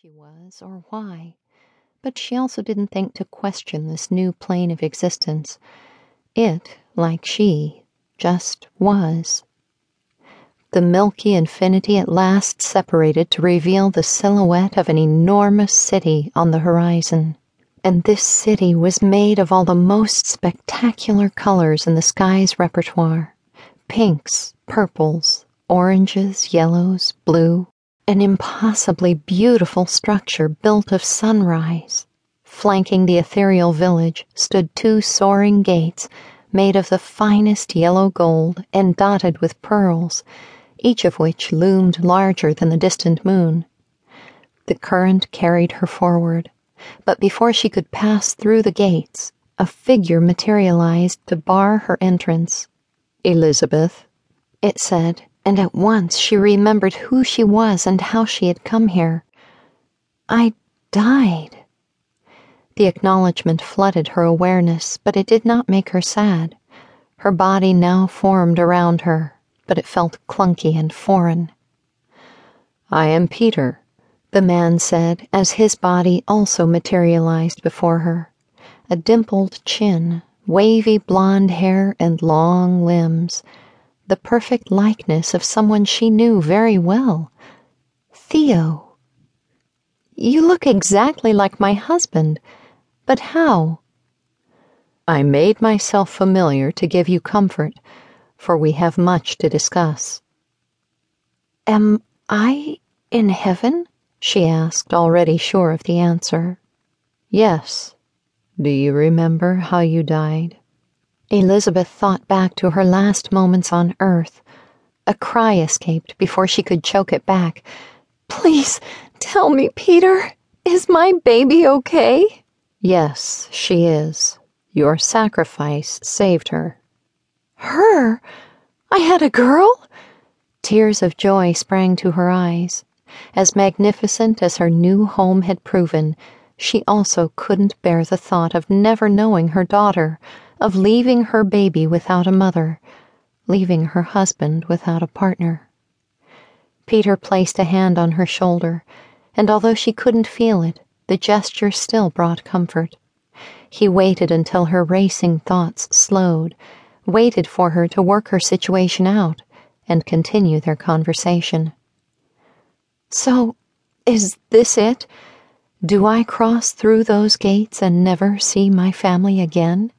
she was or why, but she also didn't think to question this new plane of existence. It, like she, just was. The milky infinity at last separated to reveal the silhouette of an enormous city on the horizon. And this city was made of all the most spectacular colors in the sky's repertoire pinks, purples, oranges, yellows, blue, an impossibly beautiful structure built of sunrise. Flanking the ethereal village stood two soaring gates made of the finest yellow gold and dotted with pearls, each of which loomed larger than the distant moon. The current carried her forward, but before she could pass through the gates, a figure materialized to bar her entrance. Elizabeth, it said, and at once she remembered who she was and how she had come here. I died. The acknowledgement flooded her awareness, but it did not make her sad. Her body now formed around her, but it felt clunky and foreign. I am Peter, the man said as his body also materialized before her. A dimpled chin, wavy blonde hair, and long limbs the perfect likeness of someone she knew very well. Theo. You look exactly like my husband, but how? I made myself familiar to give you comfort, for we have much to discuss. Am I in heaven? she asked, already sure of the answer. Yes. Do you remember how you died? Elizabeth thought back to her last moments on Earth. A cry escaped before she could choke it back. Please tell me, Peter, is my baby okay? Yes, she is. Your sacrifice saved her. Her? I had a girl? Tears of joy sprang to her eyes. As magnificent as her new home had proven, she also couldn't bear the thought of never knowing her daughter of leaving her baby without a mother, leaving her husband without a partner. Peter placed a hand on her shoulder, and although she couldn't feel it, the gesture still brought comfort. He waited until her racing thoughts slowed, waited for her to work her situation out, and continue their conversation. So, is this it? Do I cross through those gates and never see my family again?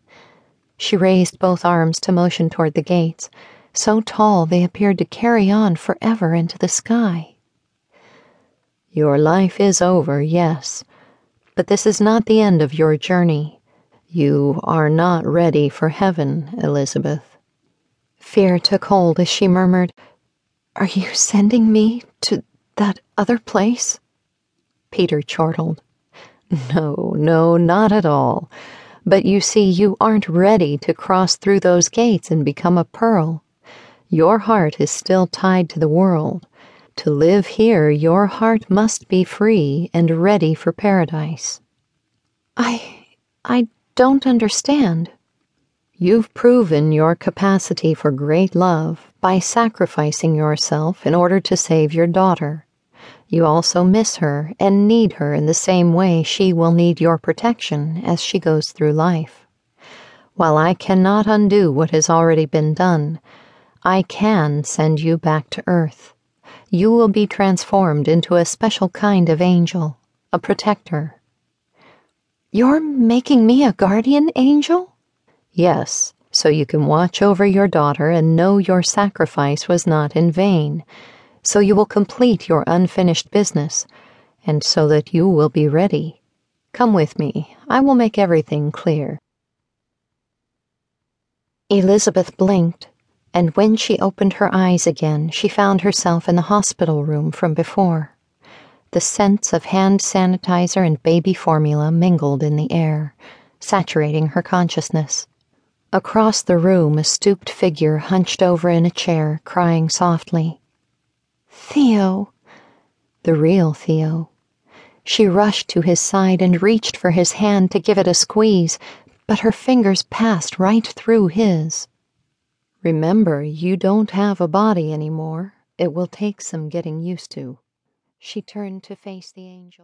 She raised both arms to motion toward the gates, so tall they appeared to carry on forever into the sky. Your life is over, yes, but this is not the end of your journey. You are not ready for heaven, Elizabeth. Fear took hold as she murmured, Are you sending me to that other place? Peter chortled. No, no, not at all. But you see, you aren't ready to cross through those gates and become a pearl. Your heart is still tied to the world. To live here, your heart must be free and ready for paradise. I. I don't understand. You've proven your capacity for great love by sacrificing yourself in order to save your daughter. You also miss her and need her in the same way she will need your protection as she goes through life. While I cannot undo what has already been done, I can send you back to Earth. You will be transformed into a special kind of angel, a protector. You're making me a guardian angel? Yes, so you can watch over your daughter and know your sacrifice was not in vain so you will complete your unfinished business, and so that you will be ready. Come with me, I will make everything clear. Elizabeth blinked, and when she opened her eyes again, she found herself in the hospital room from before. The scents of hand sanitizer and baby formula mingled in the air, saturating her consciousness. Across the room, a stooped figure hunched over in a chair, crying softly. Theo. The real Theo. She rushed to his side and reached for his hand to give it a squeeze, but her fingers passed right through his. Remember, you don't have a body anymore. It will take some getting used to. She turned to face the angel.